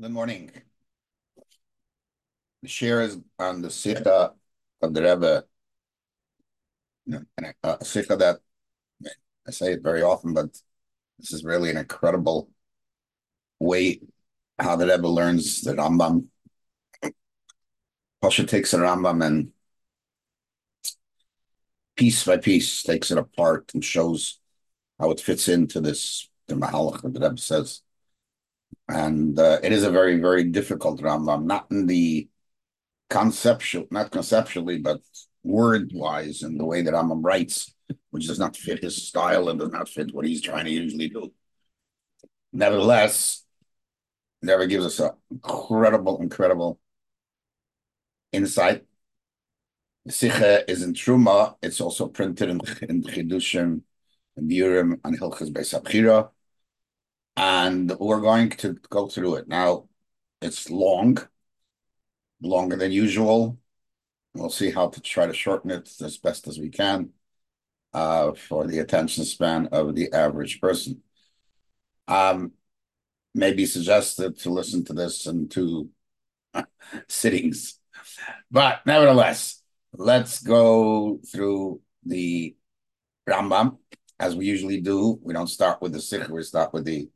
Good morning. The share is on the Sikha of the Rebbe. and uh, a, Sikha that I say it very often, but this is really an incredible way how the Rebbe learns the Rambam. Pasha takes the Rambam and piece by piece takes it apart and shows how it fits into this the Mahalach the Rebbe says. And uh, it is a very, very difficult Rambam, not in the conceptual, not conceptually, but word wise, in the way that Rambam writes, which does not fit his style and does not fit what he's trying to usually do. Nevertheless, never gives us an incredible, incredible insight. The is in Truma. It's also printed in, in Chidushim, and Biurim, and Hilchas Beis Abchira and we're going to go through it. Now, it's long, longer than usual. We'll see how to try to shorten it as best as we can uh, for the attention span of the average person. Um, maybe suggested to listen to this in two sittings. But nevertheless, let's go through the Rambam as we usually do. We don't start with the Sikh, we start with the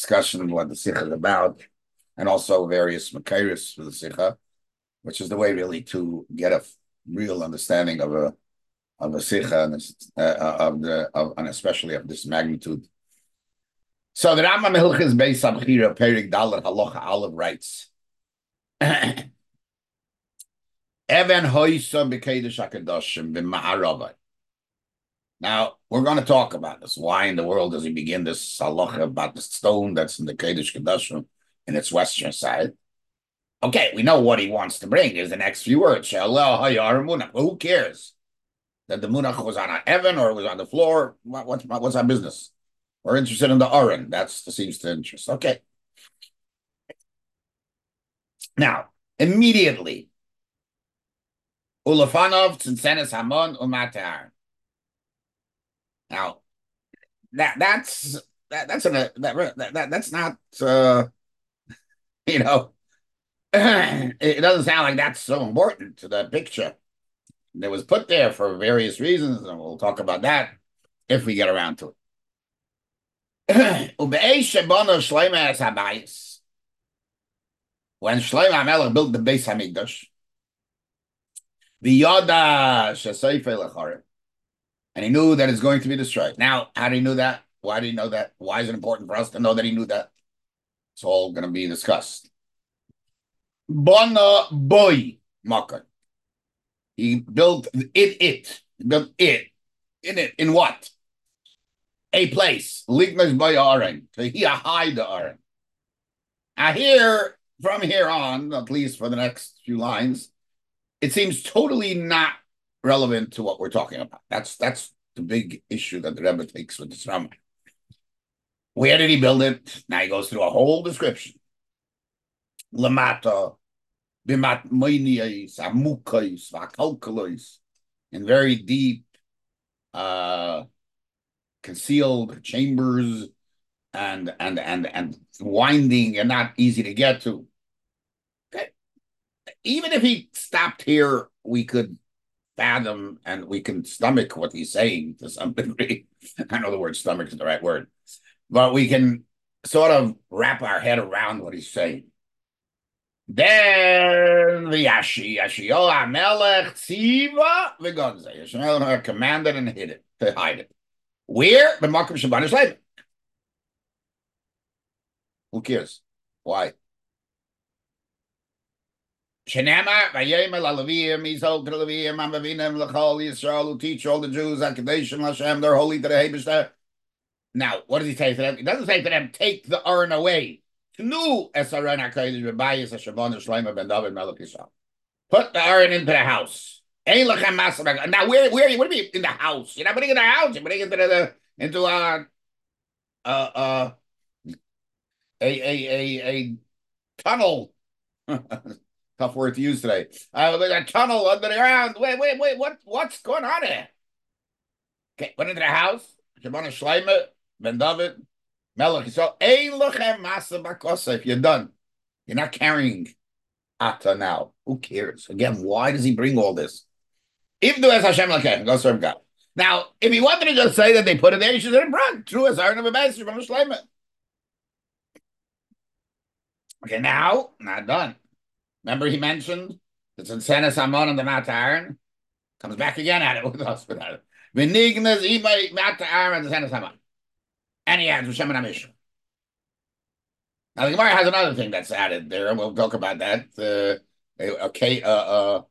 discussion of what the Sikha is about, and also various Makairis for the Sikha, which is the way really to get a real understanding of a of a Sikha and uh, of the of, and especially of this magnitude. So the Rambam Hilchis Beis Abchira Perik Dalet Halacha Aleph writes. Evan Hoysa B'Kedesh HaKadoshim B'Ma'aravai now, we're going to talk about this. Why in the world does he begin this halacha about the stone that's in the Kedesh Kedushim in its western side? Okay, we know what he wants to bring. is the next few words. But Who cares? That the munach was on a heaven or was on the floor? What, what's, what's our business? We're interested in the Aron. That seems to interest. Okay. Now, immediately, Ulafanov, Tzinsenes Hamon, Umatar. Now, that that's that that's an that, that, that that's not uh, you know it doesn't sound like that's so important to the picture. It was put there for various reasons, and we'll talk about that if we get around to it. when Shlomo HaMelech built the Beis Hamikdash, the Yoda Shasayfe Lecharim, and he knew that it's going to be destroyed. Now, how did he know that? Why did he know that? Why is it important for us to know that he knew that? It's all going to be discussed. Bona uh, boy makan. He built it. It he built it in it in what? A place. Ligmas by Aaron. So he hide the Aaron. Now here, from here on, at least for the next few lines, it seems totally not relevant to what we're talking about. That's that's the big issue that the Rebbe takes with this Rambam. Where did he build it? Now he goes through a whole description. Lamata, bimat moiniais, amukais, vakalkalois, in very deep, uh, concealed chambers and and and and winding and not easy to get to. Okay. Even if he stopped here, we could fathom and we can stomach what he's saying to some degree. I know the word stomach is the right word, but we can sort of wrap our head around what he's saying. Then the Yashi, Yashio Amelech Tziva Vigonze. Yashmael commanded and hid it to hide it. Where? The Makkah Shabbat is like, Who cares? Why? Shenema, Vayemel, Alavim, he's told to Levim, Amavinim, Lachol, Yisrael, who teach all the Jews, Akadation, Hashem, they're holy to the Hebishter. Now, what does he say to them? He doesn't say to them, take the urn away. Tnu Esaran HaKadosh, Rebayis, Hashabon, Shlomo, Ben David, Melech Yisrael. Put the urn into the house. Now, where, where, are you what do you mean in the house? You're not putting it in the house, you're putting it into the, into a, uh, a, a, a, a tunnel. Tough word to use today. Uh, a tunnel under the ground. Wait, wait, wait. What, what's going on here? Okay, went into the house. Shimon Shleimer, Ben David, Melech. So. If you're done, You're not carrying Ata now. Who cares? Again, why does he bring all this? If do as Hashem Lakem, go serve God. Now, if he wanted to just say that they put it there, he should have brought true as Aaron of a Master from Shleiman. Okay, now, not done. Remember he mentioned the Tzansenes Amon and the Mat Aaron? Comes back again at it with us with that. Mat Aaron and the Tzansenes Amon. And he adds Hashem and Amish. Now the Gemara has another thing that's added there, and we'll talk about that. Uh, a, okay, uh, uh,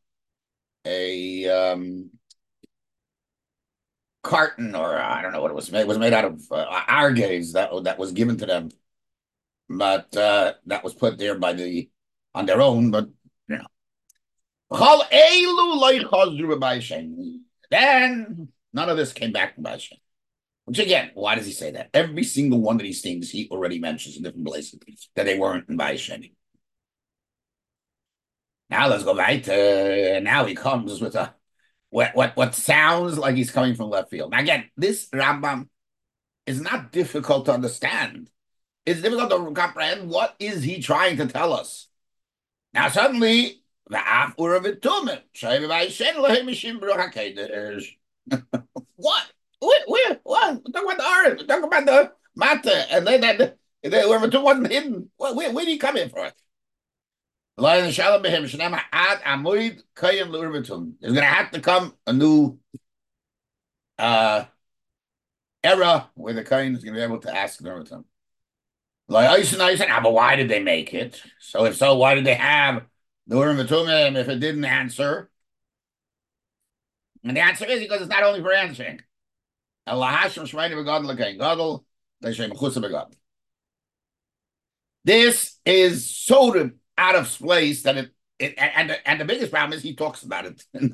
a um, carton, or uh, I don't know what it was made. It was made out of uh, argaze that that was given to them, but uh, that was put there by the on their own. But you know, then none of this came back from Hashem. Which again, why does he say that? Every single one of these things he already mentions in different places that they weren't in Bayesheni. Now let's go right to now he comes with a what what what sounds like he's coming from left field. Now again, this Rambam is not difficult to understand. It's difficult to comprehend what is he trying to tell us. Now suddenly the af uravitumim what? Where, where, what? We're talking about the orange. We're talking about the matter, and then that they were wasn't hidden. Where, where, where did he come in it? There's to have to come a new uh, era where the Kain is to be able to ask the Nurmatum. Like i said now you said ah, but why did they make it? So if so, why did they have the Urim if it didn't answer? And the answer is because it's not only for answering. This is so out of place that it, it and and the biggest problem is he talks about it in,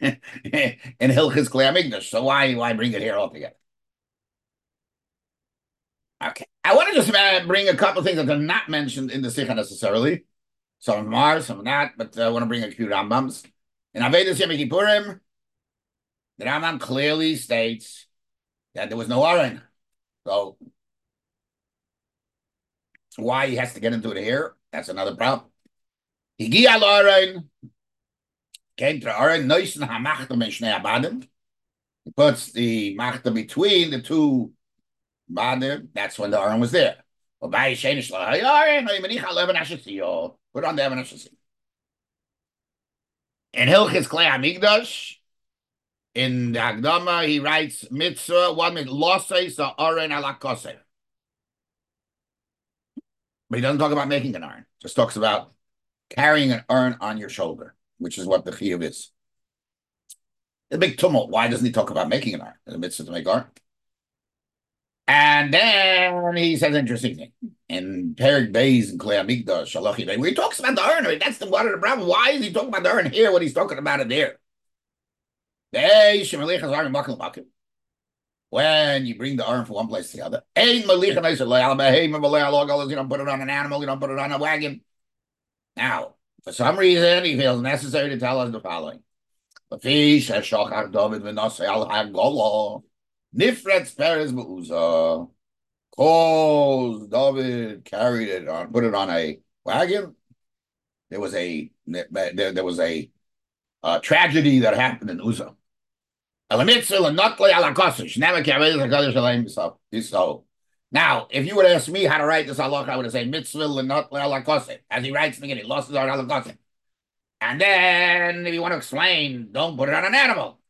in Hilchis Klei So why why bring it here altogether? Okay, I want to just uh, bring a couple things that are not mentioned in the Sikha necessarily. Some are, some are not, but uh, I want to bring a few Rambams. In Avedis Yom Kippurim, the Rambam clearly states that there was no Aron. So why he has to get into it here, that's another problem. Higi al Aron came to Aron, Noisen HaMachtem and Abadim. He puts the Machta between the two. That's when the Aron was there. Put on the Evan In Hilchis Klei Amigdash, in the Agdama, he writes mitzvah, one mit the ala But he doesn't talk about making an iron. Just talks about carrying an urn on your shoulder, which is what the chiyuv is. A big tumult. Why doesn't he talk about making an iron? The mitzvah to make iron. And then he says interesting thing in Perik Bays and Klei Amigdash, Shalachi where he talks about the urn. That's the one of the problem. Why is he talking about the urn here when he's talking about it there? When you bring the arm from one place to the other, you don't put it on an animal, you don't put it on a wagon. Now, for some reason, he feels necessary to tell us the following. Nifretz Perez Beuza. Cause David carried it on, put it on a wagon. There was a there, there was a uh, tragedy that happened in Uzzah. Now, if you would ask me how to write this halach, I would say mitzvah l'not le'alakose. As he writes in the beginning, losses are alakose. And then, if you want to explain, don't put it on an animal.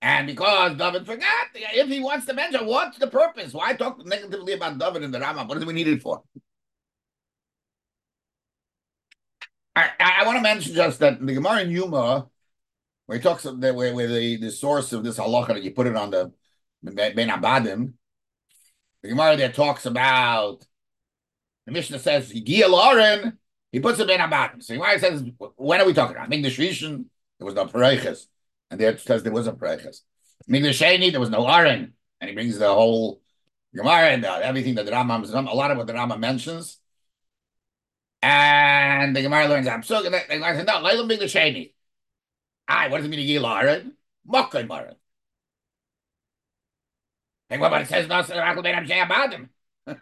And because David forgot, if he wants to mention, what's the purpose? Why talk negatively about David in the Rama? What do we need it for? I, I, want to mention just that the Gemara in Yuma where he talks that where, where the, the source of this halacha that you put it on the Ben Abadim, the Gemara there talks about the Mishnah says Giel Aaron, he puts it Ben Abadim. So Gemara says, when are we talking? I think the Shrishan, there was no Pareiches, and there says there was a Pareiches. I mean the Sheni, there was no Aaron, and he brings the whole Gemara and uh, everything that the Rambam, a lot of what the Rambam mentions. And the Gemara learns, I'm so good. The Gemara says, no, the Sheni. Aye, what does it mean to Gil Aaron? Mokkay Maran. Think what about it says not so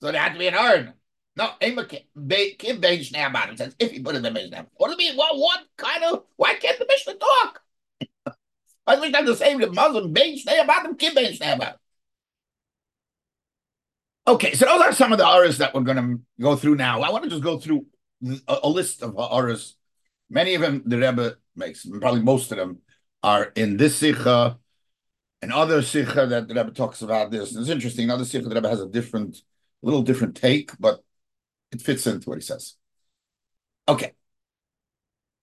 there had to be an urn. No, Kim Bein Shnei Abadim says if you put in the Mishnah. What do you mean? Well, what kind of? Why can't the Mishnah talk? I do we have to say the Muslim Bein Shnei Abadim, Kim Bein Shnei Abadim? Okay, so those are some of the auras that we're going to go through now. I want to just go through a, a list of auras. Many of them the Rebbe makes, probably most of them are in this sikha and other sikha that the Rebbe talks about this. And it's interesting. Another sikha that the Rebbe has a different, a little different take, but it fits into what he says. Okay.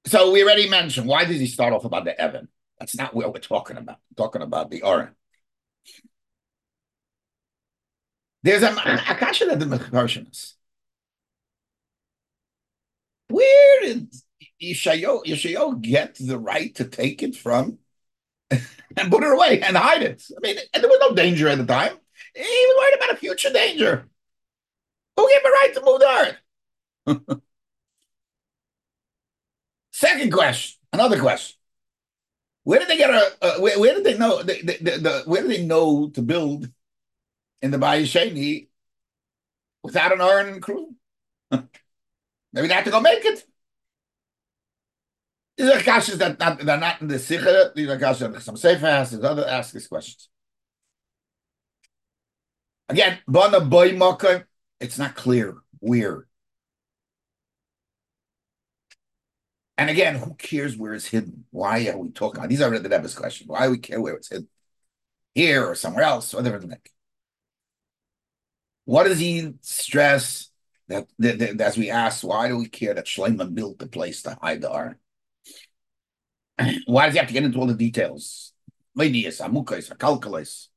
So we already mentioned why did he start off about the Evan? That's not what we're talking about. We're talking about the Aron. There's a Akasha that the Mecharshanas. Where did Yeshayo, Yeshayo get the right to take it from and put it away and hide it? I mean, there was no danger at the time. He was worried about a future danger. Who gave a right to move the earth? Second question, another question. Where did they get a? Uh, where, where, did they know? The, the, the, where did they know to build in the Bayis Sheni without an iron crew. Maybe they had to go make it. These are questions that not, they're not in the Sikha. These are questions that some Sefer there's other ask these questions. Again, Bana Boy Mokim, it's not clear where. And again, who cares where it's hidden? Why are we talking about? These are the Rebbe's question. Why do we care where it's hidden? Here or somewhere else, whatever the neck. What does he stress? That, that, that, as we ask, why do we care that Shleiman built the place to hide the Aron? why does he have to get into all the details? Medias, amukais, calculus.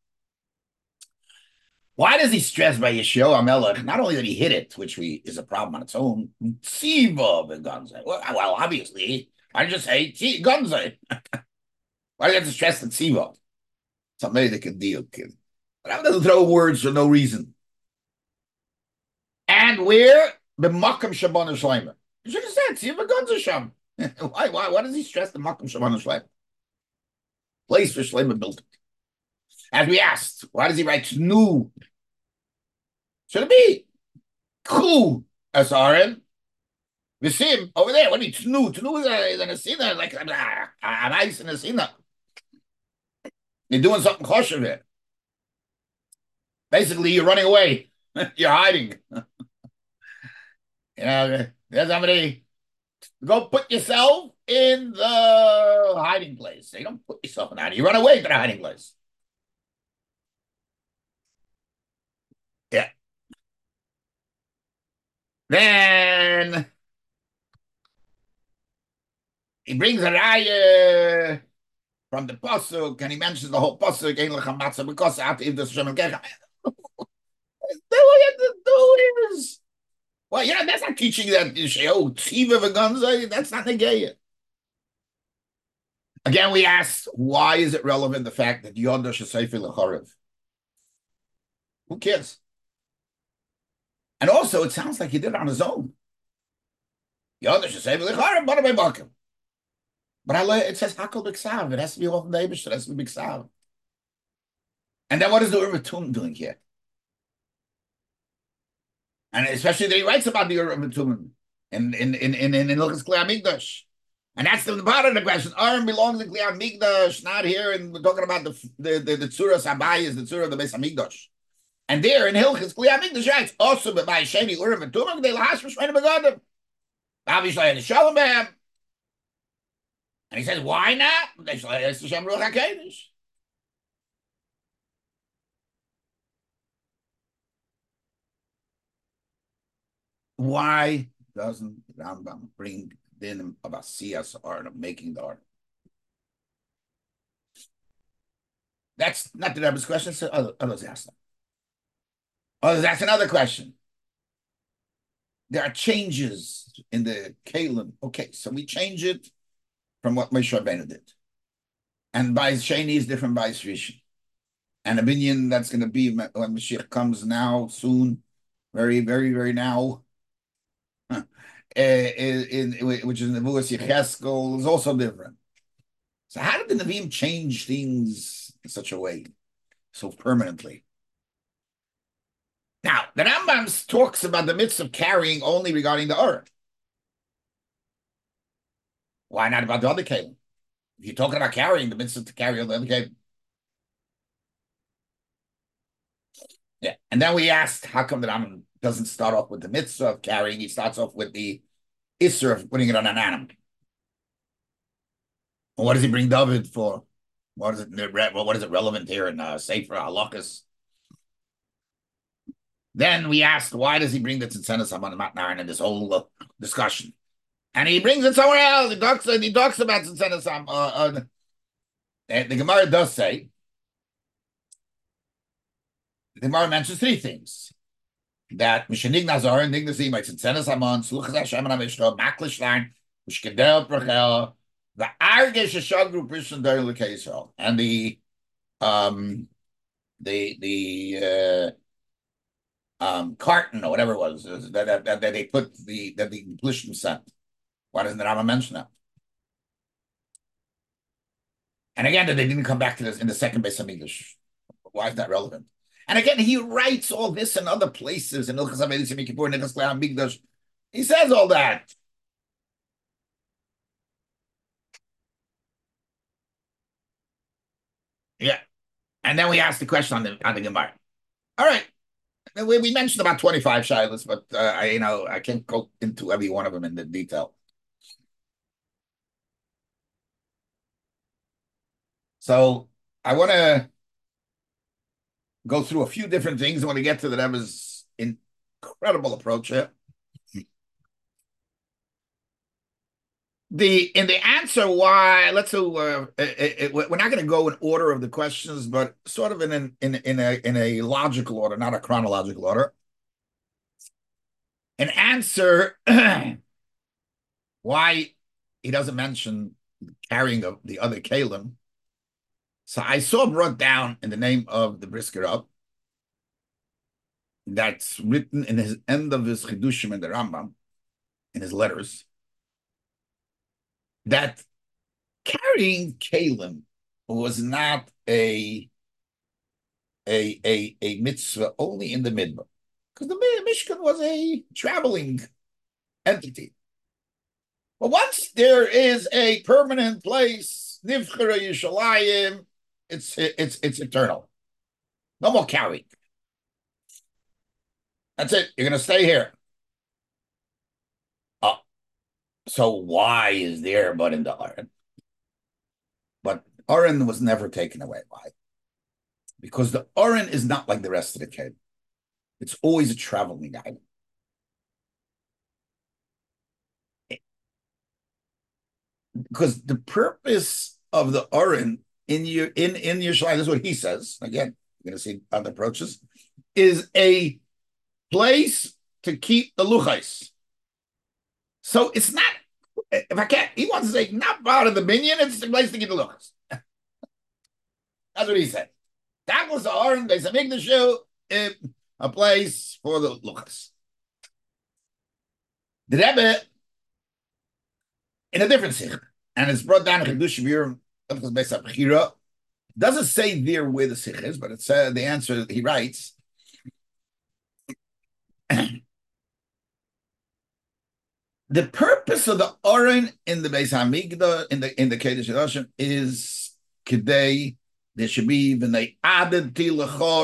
Why does he stress by Yeshua Amelech? Not only that he hit it, which we is a problem on its own, Tziva Gunzai. Well, well, obviously, I just say Gunzai. why do you have to stress the Tziva? Somebody that can deal, kid. But I doesn't throw words for no reason. And where the Makam Shabbat Shleimer. You should have said, see if a Sham. why, why, why does he stress the Makam Shabbat Shleimer? Place for Shleimer built it. As we asked, why does he write new? Should it be Ku SRN? Visim over there. What new? Tnu is a, is an asina, like an ice in a asina. You're doing something kosher there. Basically, you're running away. you're hiding. You know, there's somebody go put yourself in the hiding place. You don't put yourself in that. You run away to the hiding place. Yeah. Then he brings a raya from the pasuk, and he mentions the whole pasuk. Because after if Shem All you have to do is well, yeah, that's not teaching that oh Tiva Vaganza. That's not Negaya. Again, we asked why is it relevant the fact that Yoda Shasayfi Lecharev? Who cares? And also, it sounds like he did it on his own. But I it says Hakol Biksav. It has to be off the Abish. It has to be Biksav. And then what is the Urvatum doing here? and especially that he writes about the Urim Tumim in in in in in, in Ilchas Klei Hamikdash. And that's the part of the question. Aron belongs in Klei Hamikdash, not here. And we're talking about the the the, the Sabai is the Tzura of the Beis. And there in Hilchas Klei Hamikdash writes also but by Sheni Urim and Tumim they lahash Shmei Begadim. Obviously, in Shalom And he says, why not? They say, it's the Shem Ruach HaKadosh. Why doesn't Rambam bring din about art, of making the art? That's not the Rebbe's question. So others ask them. Others that's another question. There are changes in the Kalim. Okay, so we change it from what Moshe Rabbeinu did. And by Shani is different by Rishon. And opinion that's going to be when Mashiach comes now, soon, very, very, very now, eh, eh, in, which is in, which is Nevuas Yecheskel, is also different. So how did the Nevi'im change things in such a way, so permanently? Now, the Rambam talks about the mitzvah of carrying only regarding the Ur. Why not about the other kelim? If you're talking about carrying, the mitzvah to carry the other kelim. Yeah, and then we asked, how come the Rambam doesn't start off with the mitzvah of carrying? He starts off with the isser of putting it on an animal. Well, what does he bring David for? What is it? What is it relevant here in uh, Sefer Halakas? Then we asked, why does he bring the Tzitzenes Haman Matnar in this whole uh, discussion? And he brings it somewhere else. He talks, he talks about Tzitzenes uh, uh, The Gemara does say, the Gemara mentions three things. That Mishanig Nazar, and Nignazim, Tzitzenes Haman, Sluchas Hashem and Amishra, Maklishlein, Ushkedel Prachel, the Argesh Shagru Prishon Derlik Israel, and the um the the uh um, carton or whatever it was that, that, that, they put the that the Plishtim sent. Why doesn't the Rama mention that? And again, that they didn't come back to this in the second base of English. Why is that relevant? And again, he writes all this in other places in He says all that. Yeah. And then we ask the question on the on the Gemara. All right. We, we mentioned about 25 shilas, but uh, I, you know, I can't go into every one of them in the detail. So I want to go through a few different things. I want to get to the Rebbe's incredible approach here. The in the answer why let's so uh, uh, uh, uh it, it, we're not going to go in order of the questions but sort of in an, in in a in a logical order not a chronological order. An answer why he doesn't mention carrying of the other kalim so i saw brought down in the name of the brisker up. That's written in his end of his chidushim in the rambam in his letters that carrying Kalim was not a a a, a mitzvah only in the midbar, because the Mishkan was a traveling entity. But once there is a permanent place, Nivchara Yishalayim, it's it's it's eternal. No more carrying. That's it. You're gonna stay here. So why is there but in the Aron? But Aron was never taken away. Why? Because the Aron is not like the rest of the kid. It's always a traveling item. Because the purpose of the Aron in your in in your this is what he says. Again, you're gonna see other approaches, is a place to keep the luchais. So it's not, if I can't, he wants to say, not part of the minion, it's the place to get the looks. That's what he said. That was the Aron, they make the show a place for the looks. The Rebbe, in a different sikh, and it's brought down in Chedush Biur, doesn't say there where the sikh is, but it said the answer he writes the purpose of the Oren in the Beis Hamikdash in the in the Kedesh Hashem is today there should be even a added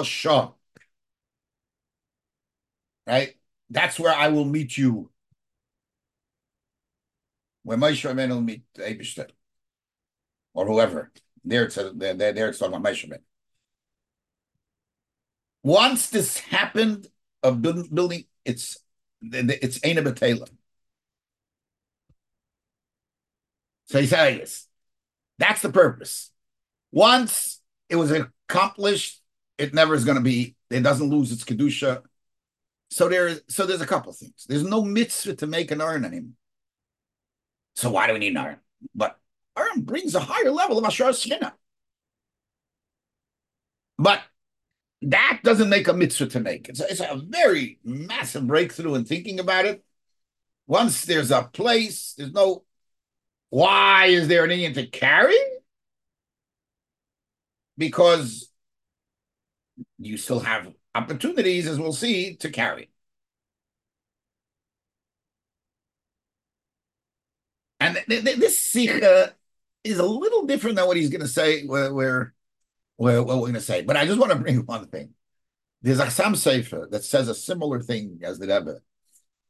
shah. Right? That's where I will meet you. When Moshe Rabbeinu will meet Eibishter or whoever. There it's a, there, there it's talking about Moshe. Once this happened of building, it's it's Eina So he says, that's the purpose. Once it was accomplished, it never is going to be, it doesn't lose its Kedusha. So there is. so there's a couple things. There's no mitzvah to make an iron anymore. So why do we need an iron? But iron brings a higher level of Ashar Shina. But that doesn't make a mitzvah to make. It's a, it's a very massive breakthrough in thinking about it. Once there's a place, there's no why is there an Indian to carry? Because you still have opportunities, as we'll see, to carry. And th th this sikha is a little different than what he's going to say, where, where, where, what we're going to say. But I just want to bring one thing. There's a Sam Sefer that says a similar thing as the Rebbe.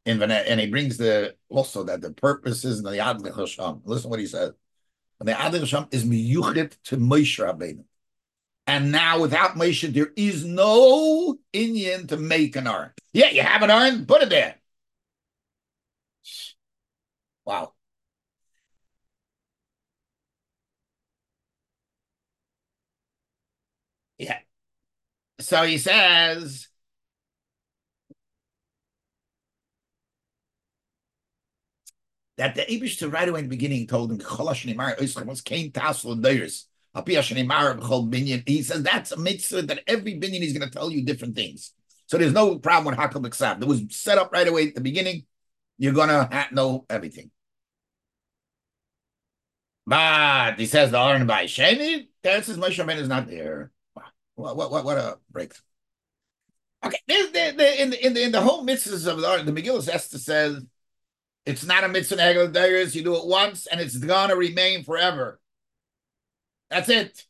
And he brings the also that the purpose is in the Ad Listen what he says. And the Ad is miyuchit to Moshe Rabbeinu. And now without Moshe, there is no Indian to make an iron. Yeah, you have an iron, put it there. Wow. Yeah. So he says, that the Abishter right away in the beginning told him, he says that's a mitzvah that every binyan is going to tell you different things. So there's no problem with Hakam Aksav. It was set up right away at the beginning. You're going to know everything. But he says the Aron by Sheni, that says Moshe Rabbeinu is not there. What, what, what, what a breakthrough. Okay, there's the, the, in, the, in, the, in the whole mitzvahs of the, the Megillah Esther says it's not a mitzvah Hegel You do it once and it's to remain forever. That's it.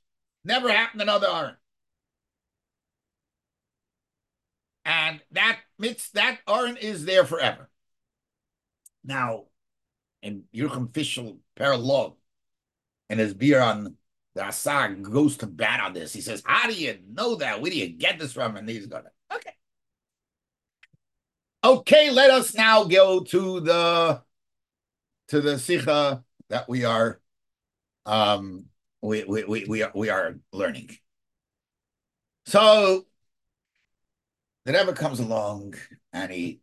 Never happened another Aron. And that mitz, that Aron is there forever. Now, in Yerucham Fishel Perla, and his beer on the Asag goes to bat on this. He says, How do you know that? Where do you get this from? And he's going, Okay. Let us now go to the to the Sikha that we are um we we we, we are we are learning. So the Rebbe comes along and he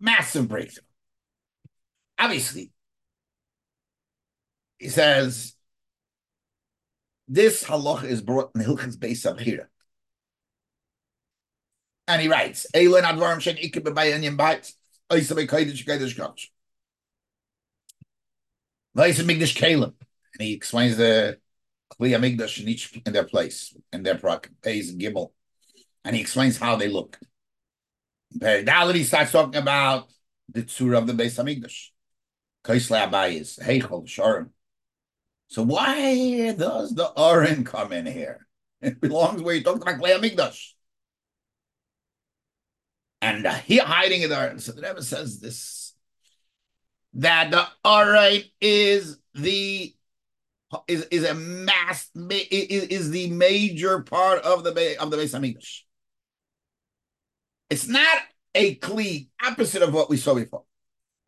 massive breakthrough. Obviously, he says this halacha is brought in Hilchas Beis Abchira. And he writes, Eilen advarim shen ikke bebayanyin bait, oisa bekoidish koidish koch. Loisa migdash kalim. And he explains the Kli Amigdash in each in their place, in their prak, Beis and Gimel. And he explains how they look. Dalit he starts talking about the tzura of the Beis Hamikdash. Kaisle Abayis, Heichel, Sharim. So why does the Aron come in here? It belongs where you talked about Klei Hamikdash. And he hiding in there. So the Rebbe says this that the Aron is the is is a mass is, is the major part of the of the Beis Hamikdash. It's not a kli opposite of what we saw before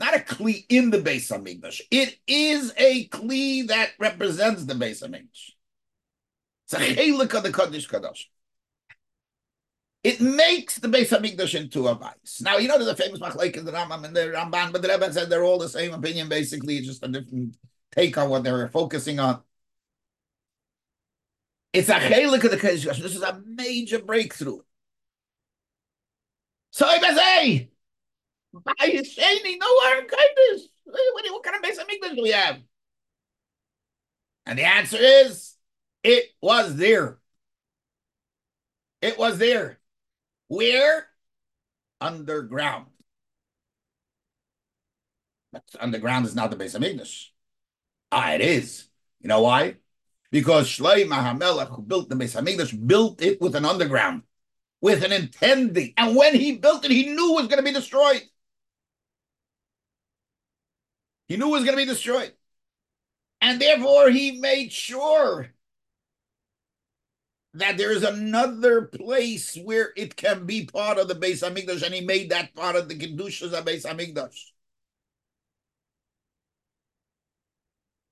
not a kli in the Beis Hamikdash. It is a kli that represents the Beis Hamikdash. It's a chelik of the Kaddish Kadosh. It makes the Beis Hamikdash into a vice. Now you know there's a famous machlek in the Rambam and the Ramban, but the Rebbe said they're all the same opinion. Basically, it's just a different take on what they're focusing on. It's a chelik of the Kaddish This is a major breakthrough. So I say. By Shani, no Aaron kindness. What, what kind of base of English do we have? And the answer is it was there. It was there. Where? Underground. But underground is not the base of English. Ah, it is. You know why? Because Shlomo HaMelech, who built the base of English, built it with an underground, with an intending. And when he built it, he knew it was going to be destroyed. He knew it was going to be destroyed. And therefore, he made sure that there is another place where it can be part of the Beis Hamikdash, and he made that part of the Kedushas of Beis Hamikdash.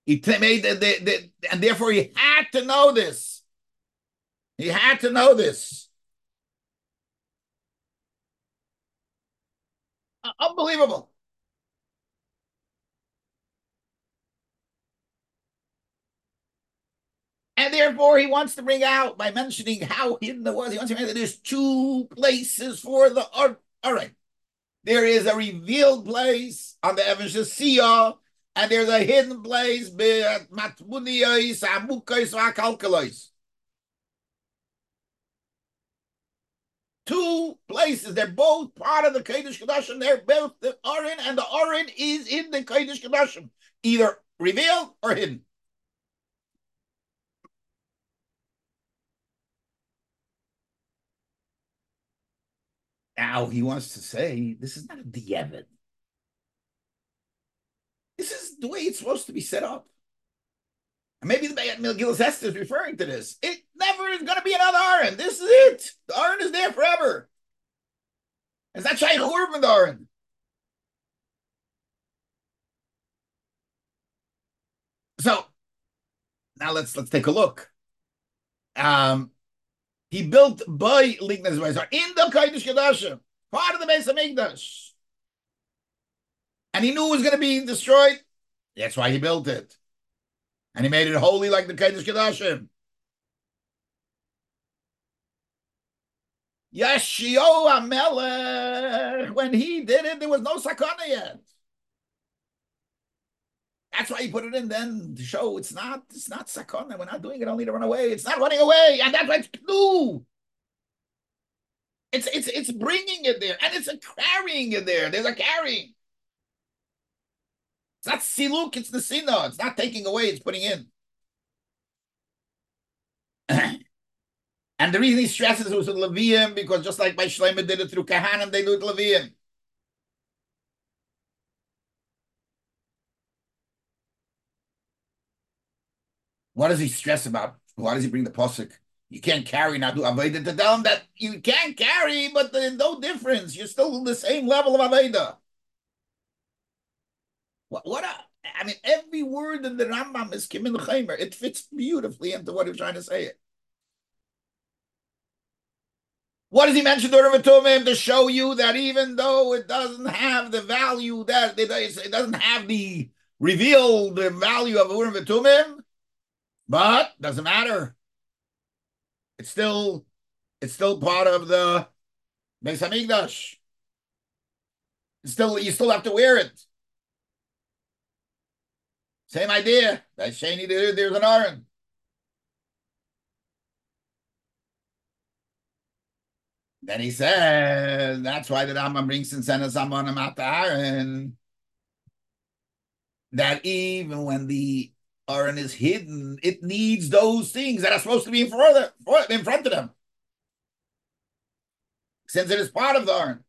He made the, the, the, and therefore he had to know this. He had to know this. Uh, unbelievable. And therefore, he wants to bring out by mentioning how hidden it was. He wants to mention that there's two places for the art. All right. There is a revealed place on the Eveshasiyah, and there's a hidden place, Matmuniyos, Amukos, Vakalkalos. two places. They're both part of the Kodesh Kodashim. They're both the Aron, and the Aron is in the Kodesh Kodashim, either revealed or hidden. Now he wants to say this is not a diavad. This is the way it's supposed to be set up. And maybe the Megillah Esther is referring to this. It never is going to be another Aaron. This is it. The Aaron is there forever. It's not Shaykh Urban Aaron. So now let's let's take a look. Um, he built by Lignas in the Kodesh Kedashim, part of the base of Mikdash. And he knew it was going to be destroyed. That's why he built it. And he made it holy like the Kodesh Kedashim. Yeshio Amelech, when he did it, there was no sakana yet. That's why you put it in then to show it's not it's not sakana. We're not doing it only to run away. It's not running away, and that's why it's new. It's it's it's bringing it there, and it's a carrying it there. There's a carrying. It's not siluk, it's the sino. It's not taking away, it's putting in. and the reason he stresses it was with Levium, because just like by Shlomo did it through Kahanim, they do it Levium. What does he stress about? Why does he bring the posuk? You can't carry now do Aveda to tell him that you can't carry, but there's no difference. You're still the same level of Aveda. What, what a, I mean, every word in the Rambam is Kimin Chaimer. It fits beautifully into what he's trying to say. It. What does he mention Urim Tumim to show you that even though it doesn't have the value that it, doesn't have the revealed value of Urim Tumim, but doesn't matter. It's still it's still part of the Beis Hamikdash. It's still you still have to wear it. Same idea. That Shani there, there's an Aaron. Then he says that's why the Rambam brings and sends someone about Aaron. That even when the Aaron is hidden, it needs those things that are supposed to be in front of them, in front of them. Since it is part of the Aaron.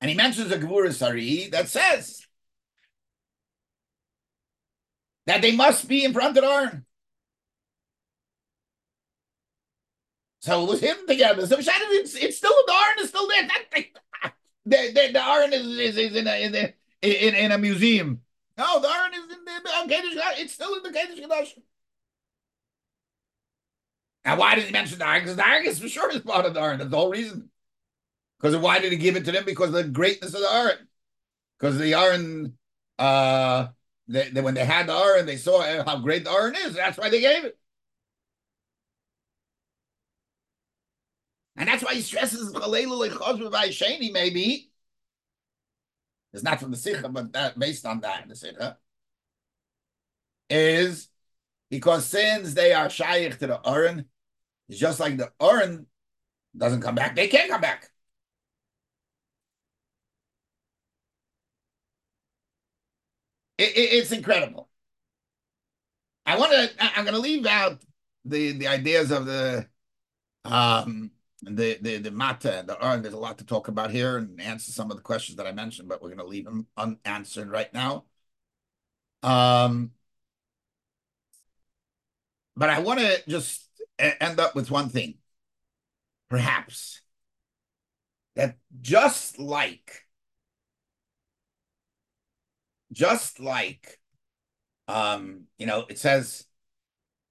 And he mentions a Gevurah Sari that says that they must be in front of the Aaron. So it was hidden together. So it's, it's still the Aaron is still there. That, the, the, the is, is, is in, a, in, a, in, in a museum. No, the It's still in the Kedesh Kedash. And why did he mention the? Because the is for sure is part of the Aaron. That's the whole reason. Because why did he give it to them? Because of the greatness of the Aaron. Because the Aaron, uh, they, they, when they had the Aaron, they saw how great the Aaron is. That's why they gave it. And that's why he stresses maybe. It's not from the Sikha, but that, based on that, the Sikha is because since they are shaykh to the Aaron, it's just like the Aaron doesn't come back, they can't come back. It, it, it's incredible. I want to. I'm going to leave out the the ideas of the um the the the mata the urn. There's a lot to talk about here and answer some of the questions that I mentioned, but we're going to leave them unanswered right now. Um, but I want to just end up with one thing, perhaps. That just like just like um you know it says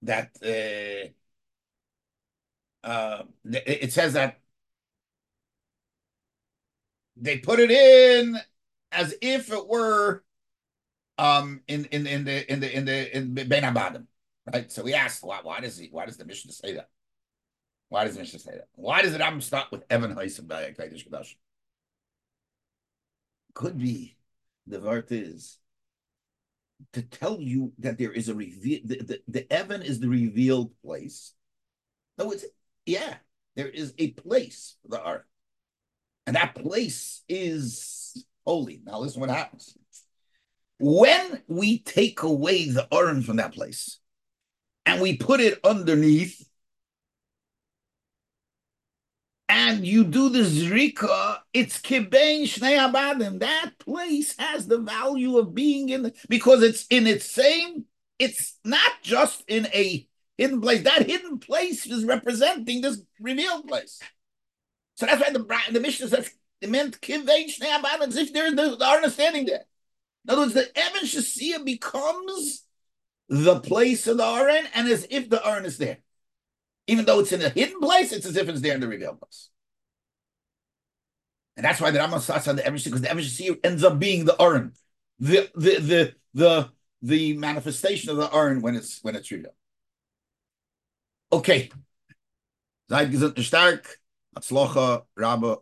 that uh, uh, it says that they put it in as if it were um in in in the in the in the in Ben Abadim, right? So we asked why why does he why does the Mishnah say that? Why does the Mishnah say that? Why does it Ram start with Evan Haisim by Kodesh Kadash? Could be the word is to tell you that there is a reveal the, the, the Evan is the revealed place. No, it's yeah, there is a place for the Aron. And that place is holy. Now listen what happens. When we take away the urn from that place and we put it underneath, and you do the zrika, it's kibein shnei abadim. That place has the value of being in the, because it's in its same. It's not just in a hidden place. That hidden place is representing this revealed place. So that's why the the Mishnah says it meant kivein shnei abadim, as if there's the, the understanding there. In other words, the Evan Shasia becomes the place of the Aron, and as if the Aron is there. Even though it's in a hidden place, it's as if it's there in the revealed place. And that's why the Rambam starts on the Evan because the Shasia ends up being the Aron, the the the the the manifestation of the Aron when it's when it's revealed. Okay. Seid gesund stark. Atzlocha, Rabbe,